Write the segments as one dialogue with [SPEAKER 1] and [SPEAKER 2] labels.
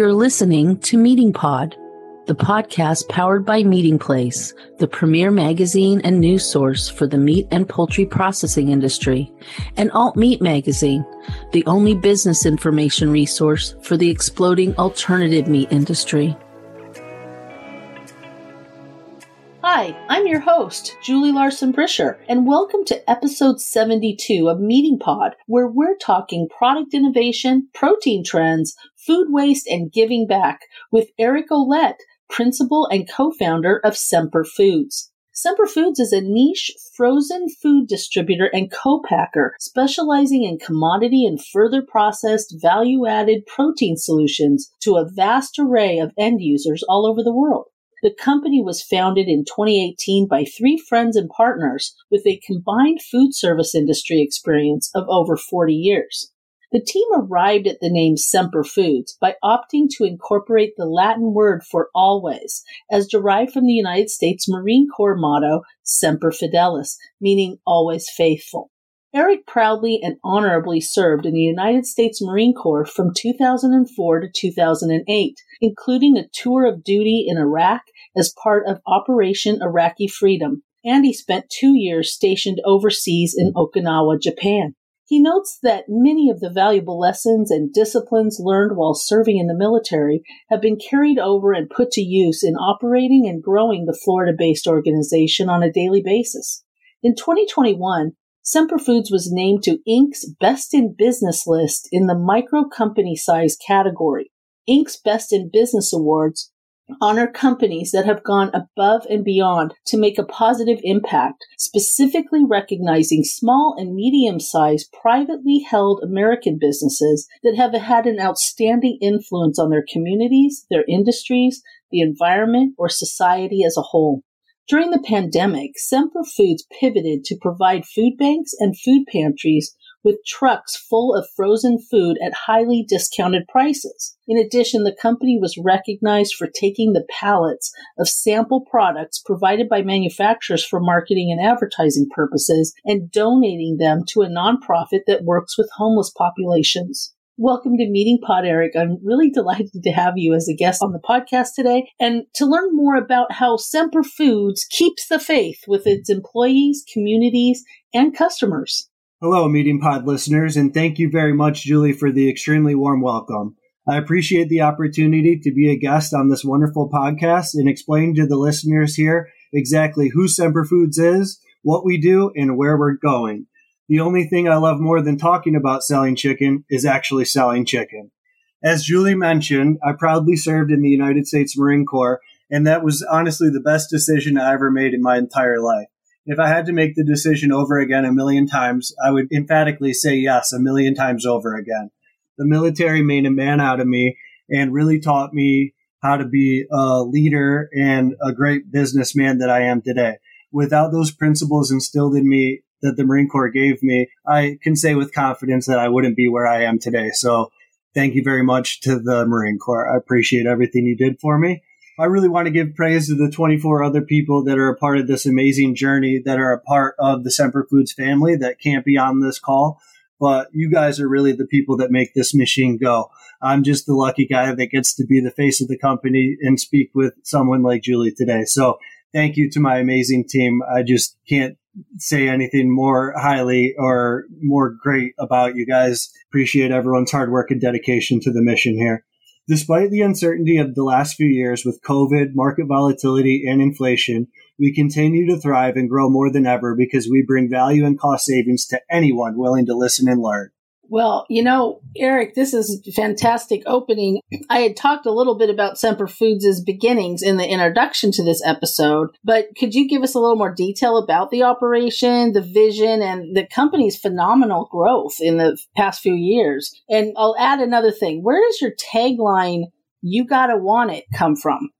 [SPEAKER 1] You're listening to Meating Pod, the podcast powered by Meatingplace, the premier magazine and news source for the meat and poultry processing industry, and Alt Meat Magazine, the only business information resource for the exploding alternative meat industry. Hi, I'm your host, Julie Larson Brisher, and welcome to episode 72 of Meating Pod, where we're talking product innovation, protein trends, food waste, and giving back with Eric Ouellette, principal and co-founder of Semper Foods. Semper Foods is a niche frozen food distributor and co-packer specializing in commodity and further processed value-added protein solutions to a vast array of end users all over the world. The company was founded in 2018 by three friends and partners with a combined food service industry experience of over 40 years. The team arrived at the name Semper Foods by opting to incorporate the Latin word for always, as derived from the United States Marine Corps motto Semper Fidelis, meaning always faithful. Eric proudly and honorably served in the United States Marine Corps from 2004 to 2008, including a tour of duty in Iraq as part of Operation Iraqi Freedom, and he spent two years stationed overseas in Okinawa, Japan. He notes that many of the valuable lessons and disciplines learned while serving in the military have been carried over and put to use in operating and growing the Florida based organization on a daily basis. In 2021, Semper Foods was named to Inc.'s Best in Business list in the micro company size category. Inc.'s Best in Business Awards honor companies that have gone above and beyond to make a positive impact, specifically recognizing small and medium sized privately held American businesses that have had an outstanding influence on their communities, their industries, the environment, or society as a whole. During the pandemic, Semper Foods pivoted to provide food banks and food pantries with trucks full of frozen food at highly discounted prices. In addition, the company was recognized for taking the pallets of sample products provided by manufacturers for marketing and advertising purposes and donating them to a nonprofit that works with homeless populations. Welcome to Meating Pod, Eric. I'm really delighted to have you as a guest on the podcast today and to learn more about how Semper Foods keeps the faith with its employees, communities, and customers.
[SPEAKER 2] Hello, Meating Pod listeners, and thank you very much, Julie, for the extremely warm welcome. I appreciate the opportunity to be a guest on this wonderful podcast and explain to the listeners here exactly who Semper Foods is, what we do, and where we're going. The only thing I love more than talking about selling chicken is actually selling chicken. As Julie mentioned, I proudly served in the United States Marine Corps, and that was honestly the best decision I ever made in my entire life if I had to make the decision over again a million times, I would emphatically say yes a million times over again. The military made a man out of me and really taught me how to be a leader and a great businessman that I am today. Without those principles instilled in me that the Marine Corps gave me, I can say with confidence that I wouldn't be where I am today. So thank you very much to the Marine Corps. I appreciate everything you did for me. I really want to give praise to the 24 other people that are a part of this amazing journey, that are a part of the Semper Foods family that can't be on this call. But you guys are really the people that make this machine go. I'm just the lucky guy that gets to be the face of the company and speak with someone like Julie today. So thank you to my amazing team. I just can't say anything more highly or more great about you guys. Appreciate everyone's hard work and dedication to the mission here. Despite the uncertainty of the last few years with COVID, market volatility, and inflation, we continue to thrive and grow more than ever because we bring value and cost savings to anyone willing to listen and learn.
[SPEAKER 1] Well, you know, Eric, this is fantastic opening. I had talked a little bit about Semper Foods' beginnings in the introduction to this episode, but could you give us a little more detail about the operation, the vision, and the company's phenomenal growth in the past few years? And I'll add another thing. Where does your tagline, you gotta want it, come from?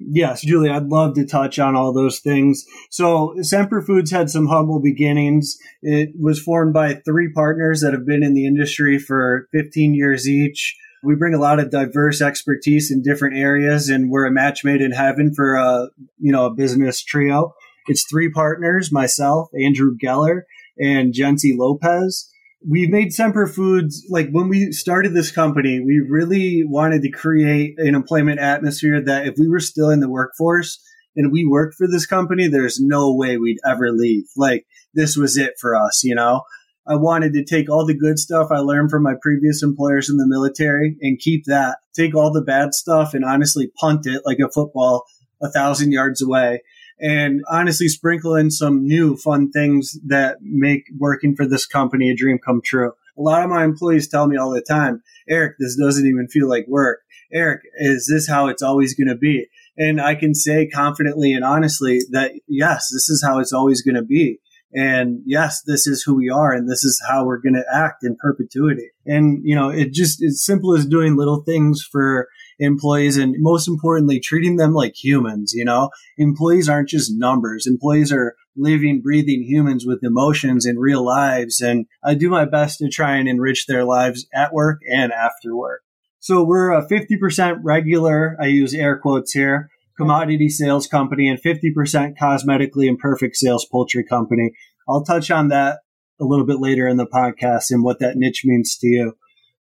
[SPEAKER 2] Yes, Julie, I'd love to touch on all those things. So, Semper Foods had some humble beginnings. It was formed by three partners that have been in the industry for 15 years each. We bring a lot of diverse expertise in different areas, and we're a match made in heaven for a you know a business trio. It's three partners: myself, Andrew Geller, and Jency Lopez. We've made Semper Foods like when we started this company, we really wanted to create an employment atmosphere that if we were still in the workforce and we worked for this company, there's no way we'd ever leave. Like this was it for us, you know? I wanted to take all the good stuff I learned from my previous employers in the military and keep that, take all the bad stuff and honestly punt it like a football a thousand yards away and honestly sprinkle in some new fun things that make working for this company a dream come true. A lot of my employees tell me all the time, Eric, this doesn't even feel like work. Eric, is this how it's always going to be? And I can say confidently and honestly that yes, this is how it's always going to be. And yes, this is who we are and this is how we're going to act in perpetuity. And, you know, it just, as simple as doing little things for employees and most importantly, treating them like humans. You know, employees aren't just numbers. Employees are living, breathing humans with emotions and real lives. And I do my best to try and enrich their lives at work and after work. So we're a 50% regular, I use air quotes here, commodity sales company and 50% cosmetically imperfect sales poultry company. I'll touch on that a little bit later in the podcast and what that niche means to you.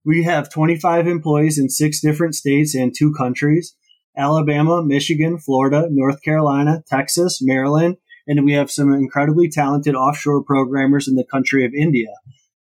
[SPEAKER 2] We have 25 employees in six different states and two countries Alabama, Michigan, Florida, North Carolina, Texas, Maryland, and we have some incredibly talented offshore programmers in the country of India.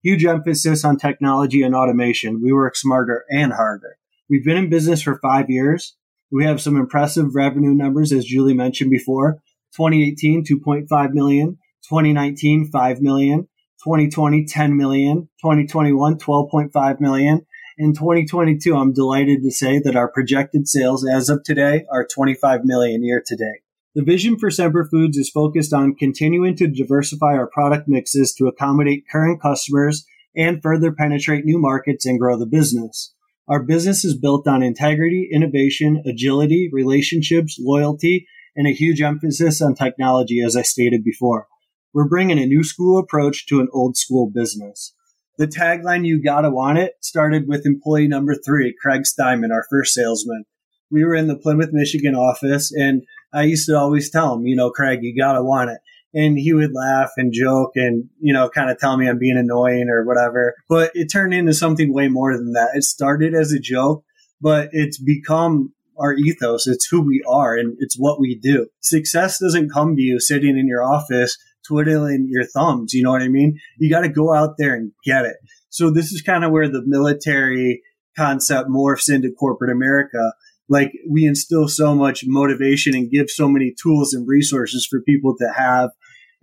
[SPEAKER 2] Huge emphasis on technology and automation. We work smarter and harder. We've been in business for five years. We have some impressive revenue numbers, as Julie mentioned before. 2018, 2.5 million. 2019, 5 million. 2020, 10 million, 2021, 12.5 million. In 2022, I'm delighted to say that our projected sales as of today are 25 million year to date. The vision for Semper Foods is focused on continuing to diversify our product mixes to accommodate current customers and further penetrate new markets and grow the business. Our business is built on integrity, innovation, agility, relationships, loyalty, and a huge emphasis on technology, as I stated before. We're bringing a new school approach to an old school business. The tagline, you gotta want it, started with employee number three, Craig Steinman, our first salesman. We were in the Plymouth, Michigan office and I used to always tell him, you know, Craig, you gotta want it. And he would laugh and joke and, you know, kind of tell me I'm being annoying or whatever. But it turned into something way more than that. It started as a joke, but it's become our ethos. It's who we are and it's what we do. Success doesn't come to you sitting in your office twiddling your thumbs. You know what I mean? You got to go out there and get it. So this is kind of where the military concept morphs into corporate America. Like we instill so much motivation and give so many tools and resources for people to have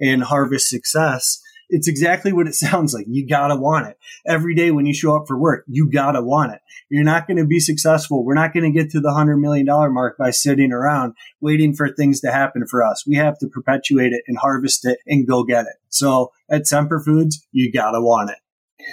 [SPEAKER 2] and harvest success it's exactly what it sounds like. You gotta want it. Every day when you show up for work, you gotta want it. You're not to be successful. We're not to get to the hundred million dollar mark by sitting around waiting for things to happen for us. We have to perpetuate it and harvest it and go get it. So at Semper Foods, you gotta want it.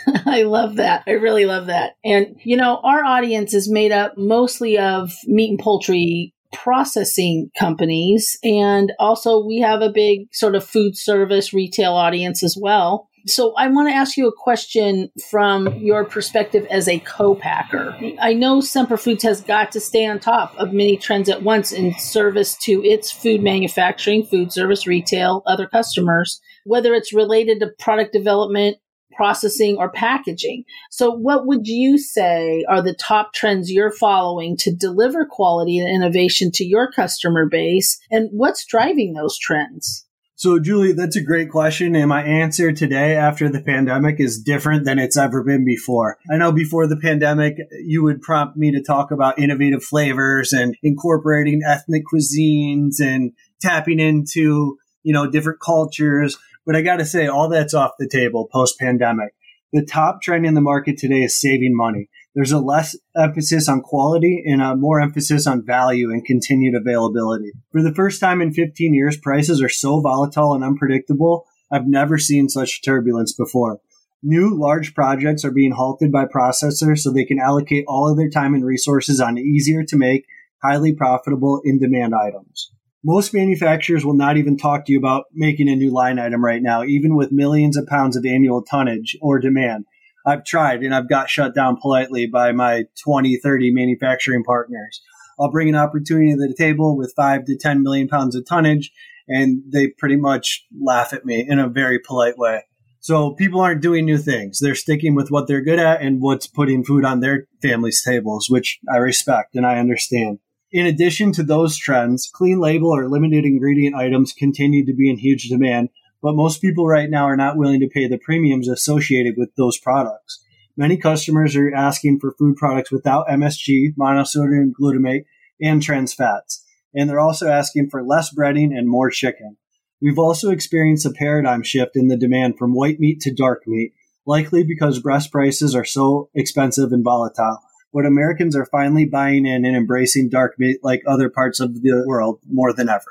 [SPEAKER 1] I love that. I really love that. And, you know, our audience is made up mostly of meat and poultry processing companies. And also, we have a big sort of food service retail audience as well. So, I want to ask you a question from your perspective as a co-packer. I know Semper Foods has got to stay on top of many trends at once in service to its food manufacturing, food service, retail, other customers, whether it's related to product development, processing or packaging. So what would you say are the top trends you're following to deliver quality and innovation to your customer base? And what's driving those trends?
[SPEAKER 2] So, Julie, that's a great question. And my answer today after the pandemic is different than it's ever been before. I know before the pandemic, you would prompt me to talk about innovative flavors and incorporating ethnic cuisines and tapping into, you know, different cultures. But I got to say, all that's off the table post pandemic. The top trend in the market today is saving money. There's a less emphasis on quality and a more emphasis on value and continued availability. For the first time in 15 years, prices are so volatile and unpredictable. I've never seen such turbulence before. New large projects are being halted by processors so they can allocate all of their time and resources on easier to make, highly profitable, in demand items. Most manufacturers will not even talk to you about making a new line item right now, even with millions of pounds of annual tonnage or demand. I've tried and I've got shut down politely by my 20, 30 manufacturing partners. I'll bring an opportunity to the table with five to 10 million pounds of tonnage, and they pretty much laugh at me in a very polite way. So people aren't doing new things. They're sticking with what they're good at and what's putting food on their families' tables, which I respect and I understand. In addition to those trends, clean label or limited ingredient items continue to be in huge demand, but most people right now are not willing to pay the premiums associated with those products. Many customers are asking for food products without MSG, monosodium glutamate, and trans fats. And they're also asking for less breading and more chicken. We've also experienced a paradigm shift in the demand from white meat to dark meat, likely because breast prices are so expensive and volatile. But Americans are finally buying in and embracing dark meat like other parts of the world more than ever.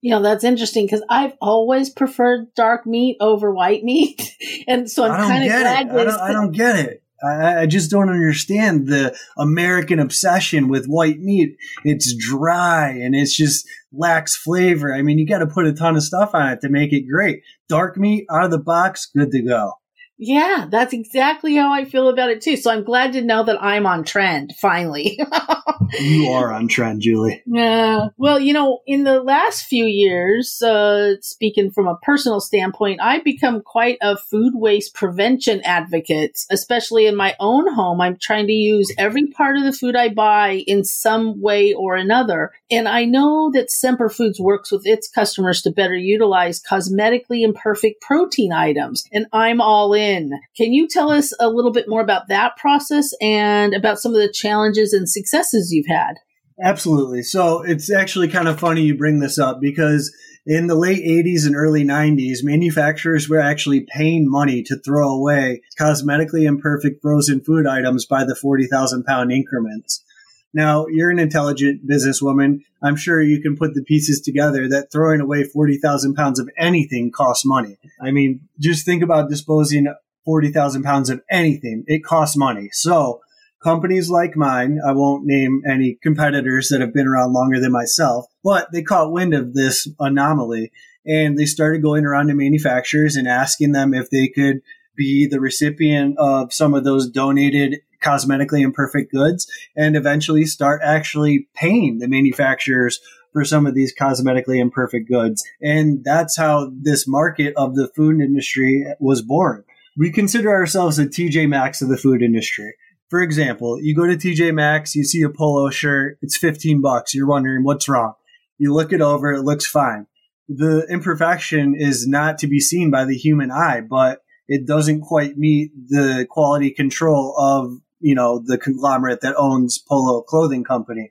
[SPEAKER 1] You know, that's interesting because I've always preferred dark meat over white meat. and so I'm kind of glad.
[SPEAKER 2] I don't, I don't get it. I, I, just don't understand the American obsession with white meat. It's dry and it's just lacks flavor. I mean, you got to put a ton of stuff on it to make it great. Dark meat out of the box, good to go.
[SPEAKER 1] Yeah, that's exactly how I feel about it too. So I'm glad to know that I'm on trend finally.
[SPEAKER 2] you are on trend, Julie.
[SPEAKER 1] Yeah. Well, you know, in the last few years, uh, speaking from a personal standpoint, I've become quite a food waste prevention advocate, especially in my own home. I'm trying to use every part of the food I buy in some way or another. And I know that Semper Foods works with its customers to better utilize cosmetically imperfect protein items. And I'm all in. Can you tell us a little bit more about that process and about some of the challenges and successes you've had?
[SPEAKER 2] Absolutely. So it's actually kind of funny you bring this up because in the late 80s and early 90s, manufacturers were actually paying money to throw away cosmetically imperfect frozen food items by the 40,000 pound increments. Now, you're an intelligent businesswoman. I'm sure you can put the pieces together that throwing away 40,000 pounds of anything costs money. I mean, just think about disposing 40,000 pounds of anything. It costs money. So companies like mine, I won't name any competitors that have been around longer than myself, but they caught wind of this anomaly and they started going around to manufacturers and asking them if they could be the recipient of some of those donated cosmetically imperfect goods and eventually start actually paying the manufacturers for some of these cosmetically imperfect goods. And that's how this market of the food industry was born. We consider ourselves a TJ Maxx of the food industry. For example, you go to TJ Maxx, you see a polo shirt, it's 15 bucks. You're wondering what's wrong. You look it over, it looks fine. The imperfection is not to be seen by the human eye, but it doesn't quite meet the quality control of, you know, the conglomerate that owns Polo Clothing Company.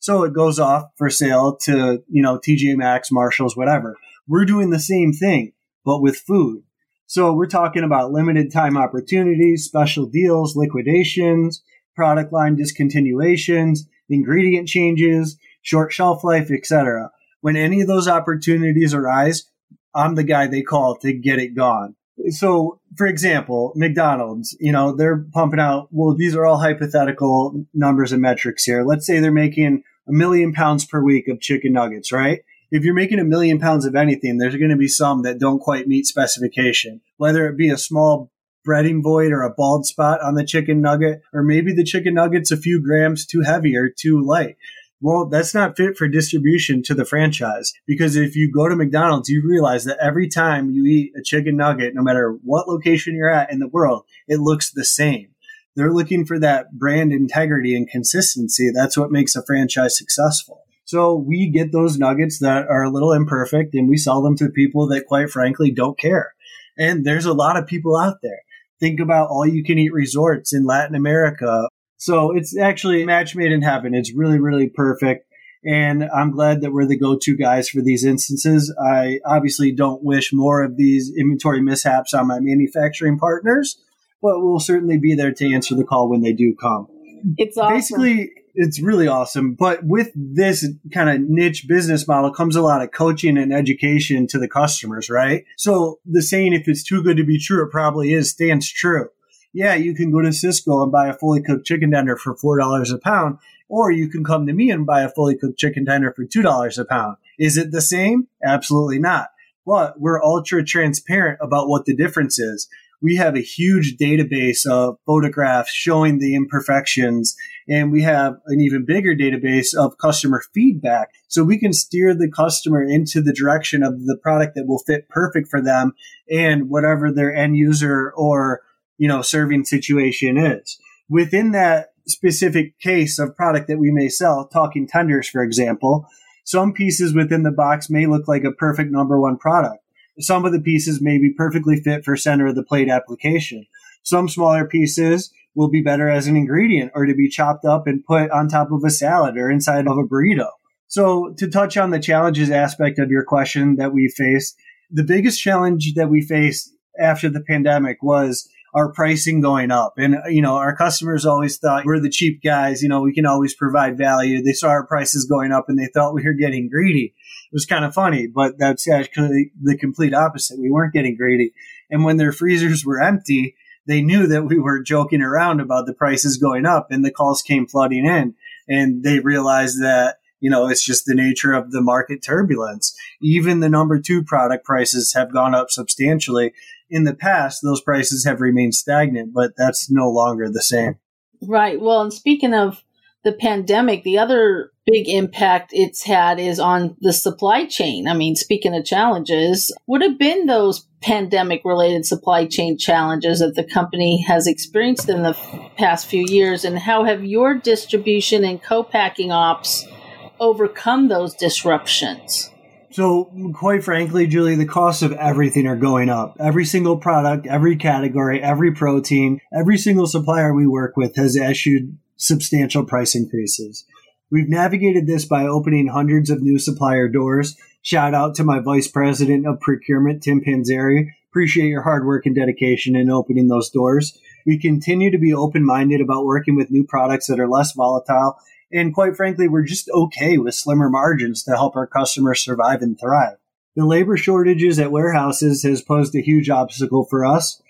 [SPEAKER 2] So it goes off for sale to, you know, TJ Maxx, Marshalls, whatever. We're doing the same thing, but with food. So we're talking about limited time opportunities, special deals, liquidations, product line discontinuations, ingredient changes, short shelf life, etc. When any of those opportunities arise, I'm the guy they call to get it gone. So, for example, McDonald's, you know, they're pumping out, well, these are all hypothetical numbers and metrics here. Let's say they're making a million pounds per week of chicken nuggets, right? if you're making a million pounds of anything, there's going to be some that don't quite meet specification, whether it be a small breading void or a bald spot on the chicken nugget, or maybe the chicken nugget's a few grams too heavy or too light. Well, that's not fit for distribution to the franchise because if you go to McDonald's, you realize that every time you eat a chicken nugget, no matter what location you're at in the world, it looks the same. They're looking for that brand integrity and consistency. That's what makes a franchise successful. So we get those nuggets that are a little imperfect and we sell them to people that quite frankly don't care. And there's a lot of people out there. Think about all you can eat resorts in Latin America. So it's actually a match made in heaven. It's really, really perfect. And I'm glad that we're the go to guys for these instances. I obviously don't wish more of these inventory mishaps on my manufacturing partners, but we'll certainly be there to answer the call when they do come.
[SPEAKER 1] It's awesome.
[SPEAKER 2] Basically, it's really awesome. But with this kind of niche business model comes a lot of coaching and education to the customers, right? So the saying, if it's too good to be true, it probably is, stands true. Yeah, you can go to Sysco and buy a fully cooked chicken tender for $4 a pound, or you can come to me and buy a fully cooked chicken tender for $2 a pound. Is it the same? Absolutely not. But we're ultra transparent about what the difference is we have a huge database of photographs showing the imperfections and we have an even bigger database of customer feedback so we can steer the customer into the direction of the product that will fit perfect for them and whatever their end user or you know serving situation is within that specific case of product that we may sell talking tenders for example some pieces within the box may look like a perfect number one product some of the pieces may be perfectly fit for center of the plate application. Some smaller pieces will be better as an ingredient or to be chopped up and put on top of a salad or inside of a burrito. So to touch on the challenges aspect of your question that we faced, the biggest challenge that we faced after the pandemic was our pricing going up. And, you know, our customers always thought we're the cheap guys, you know, we can always provide value. They saw our prices going up and they thought we were getting greedy. It was kind of funny, but that's actually the complete opposite. We weren't getting greedy. And when their freezers were empty, they knew that we were joking around about the prices going up and the calls came flooding in and they realized that you know, it's just the nature of the market turbulence. Even the number two product prices have gone up substantially. In the past, those prices have remained stagnant, but that's no longer the same.
[SPEAKER 1] Right. Well, and speaking of the pandemic, the other big impact it's had is on the supply chain. I mean, speaking of challenges, what have been those pandemic related supply chain challenges that the company has experienced in the past few years? And how have your distribution and co packing ops overcome those disruptions?
[SPEAKER 2] So, quite frankly, Julie, the costs of everything are going up. Every single product, every category, every protein, every single supplier we work with has issued substantial price increases. We've navigated this by opening hundreds of new supplier doors. Shout out to my vice president of procurement, Tim Panzeri. Appreciate your hard work and dedication in opening those doors. We continue to be open minded about working with new products that are less volatile. And quite frankly, we're just okay with slimmer margins to help our customers survive and thrive. The labor shortages at warehouses has posed a huge obstacle for us.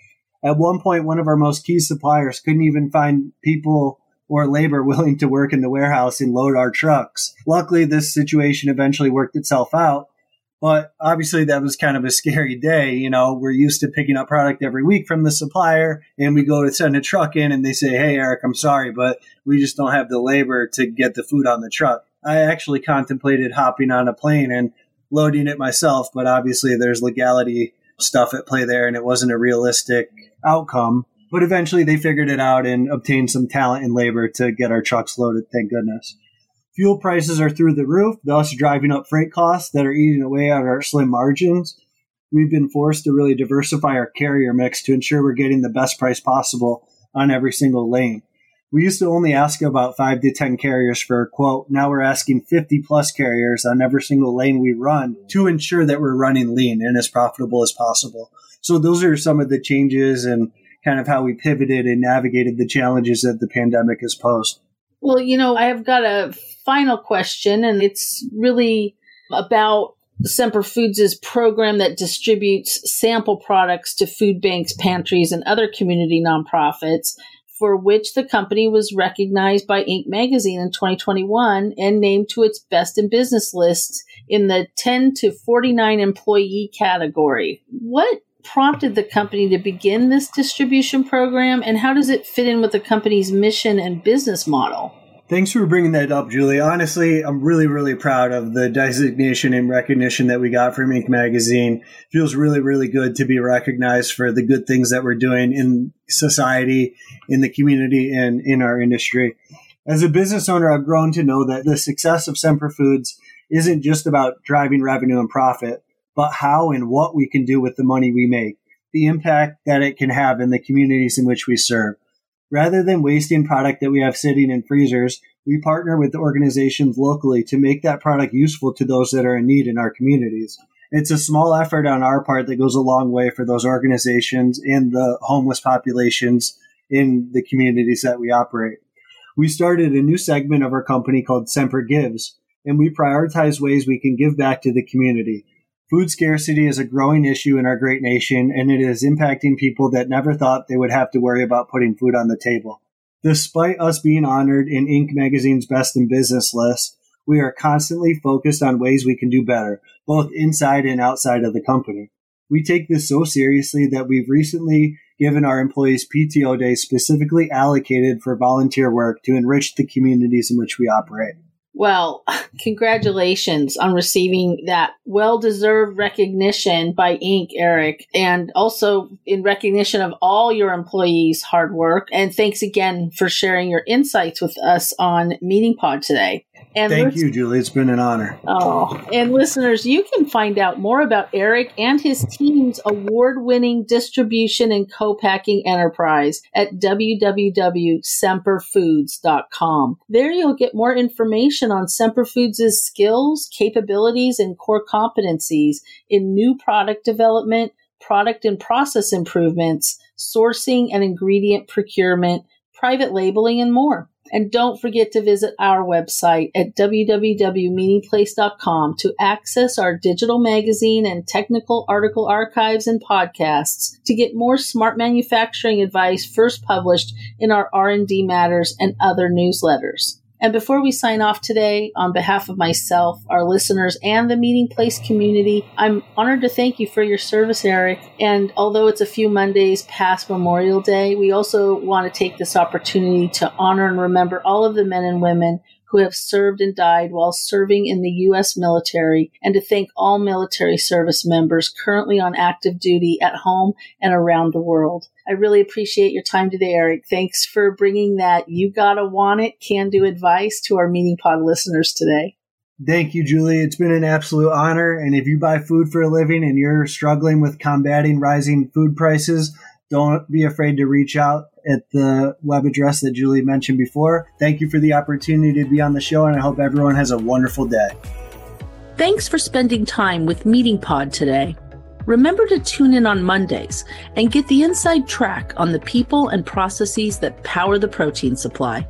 [SPEAKER 2] At one point, one of our most key suppliers couldn't even find people or labor willing to work in the warehouse and load our trucks. Luckily, this situation eventually worked itself out. But obviously, that was kind of a scary day. You know, we're used to picking up product every week from the supplier, and we go to send a truck in, and they say, Hey, Eric, I'm sorry, but we just don't have the labor to get the food on the truck. I actually contemplated hopping on a plane and loading it myself, but obviously, there's legality stuff at play there, and it wasn't a realistic outcome. But eventually they figured it out and obtained some talent and labor to get our trucks loaded, thank goodness. Fuel prices are through the roof, thus driving up freight costs that are eating away at our slim margins. We've been forced to really diversify our carrier mix to ensure we're getting the best price possible on every single lane. We used to only ask about five to 10 carriers for a quote. Now we're asking 50 plus carriers on every single lane we run to ensure that we're running lean and as profitable as possible. So those are some of the changes and kind of how we pivoted and navigated the challenges that the pandemic has posed.
[SPEAKER 1] Well, you know, I have got a final question, and it's really about Semper Foods' program that distributes sample products to food banks, pantries, and other community nonprofits, for which the company was recognized by Inc. magazine in 2021 and named to its best in business list in the 10 to 49 employee category. What prompted the company to begin this distribution program, and how does it fit in with the company's mission and business model?
[SPEAKER 2] Thanks for bringing that up, Julie. Honestly, I'm really, really proud of the designation and recognition that we got from Inc. magazine. Feels really, really good to be recognized for the good things that we're doing in society, in the community, and in our industry. As a business owner, I've grown to know that the success of Semper Foods isn't just about driving revenue and profit, but how and what we can do with the money we make, the impact that it can have in the communities in which we serve. Rather than wasting product that we have sitting in freezers, we partner with organizations locally to make that product useful to those that are in need in our communities. It's a small effort on our part that goes a long way for those organizations and the homeless populations in the communities that we operate. We started a new segment of our company called Semper Gives, and we prioritize ways we can give back to the community. Food scarcity is a growing issue in our great nation, and it is impacting people that never thought they would have to worry about putting food on the table. Despite us being honored in Inc. magazine's Best in Business list, we are constantly focused on ways we can do better, both inside and outside of the company. We take this so seriously that we've recently given our employees PTO days specifically allocated for volunteer work to enrich the communities in which we operate.
[SPEAKER 1] Well, congratulations on receiving that well deserved recognition by Inc., Eric, and also in recognition of all your employees' hard work. And thanks again for sharing your insights with us on Meating Pod today.
[SPEAKER 2] And Thank you, Julie. It's been an honor.
[SPEAKER 1] Oh, and listeners, you can find out more about Eric and his team's award winning distribution and co packing enterprise at www.semperfoods.com. There you'll get more information on Semper Foods' skills, capabilities, and core competencies in new product development, product and process improvements, sourcing and ingredient procurement, private labeling, and more. And don't forget to visit our website at www.meatingplace.com to access our digital magazine and technical article archives and podcasts to get more smart manufacturing advice first published in our R&D matters and other newsletters. And before we sign off today, on behalf of myself, our listeners, and the Meatingplace community, I'm honored to thank you for your service, Eric. And although it's a few Mondays past Memorial Day, we also want to take this opportunity to honor and remember all of the men and women who have served and died while serving in the U.S. military, and to thank all military service members currently on active duty at home and around the world. I really appreciate your time today, Eric. Thanks for bringing that you gotta want it can do advice to our Meating Pod listeners today.
[SPEAKER 2] Thank you, Julie. It's been an absolute honor. And if you buy food for a living and you're struggling with combating rising food prices, don't be afraid to reach out at the web address that Julie mentioned before. Thank you for the opportunity to be on the show, and I hope everyone has a wonderful day.
[SPEAKER 1] Thanks for spending time with Meating Pod today. Remember to tune in on Mondays and get the inside track on the people and processes that power the protein supply.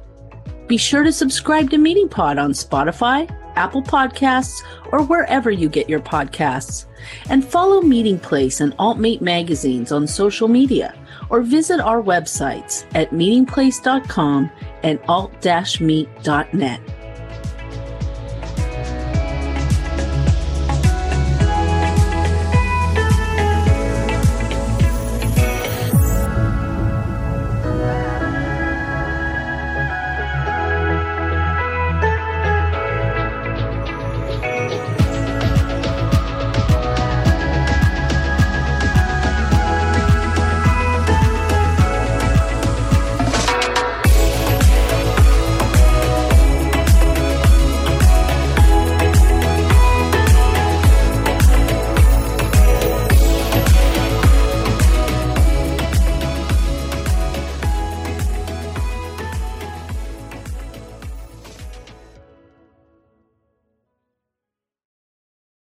[SPEAKER 1] Be sure to subscribe to Meating Pod on Spotify, Apple Podcasts, or wherever you get your podcasts. And follow Meatingplace and AltMeat magazines on social media or visit our websites at meatingplace.com and alt-meat.net.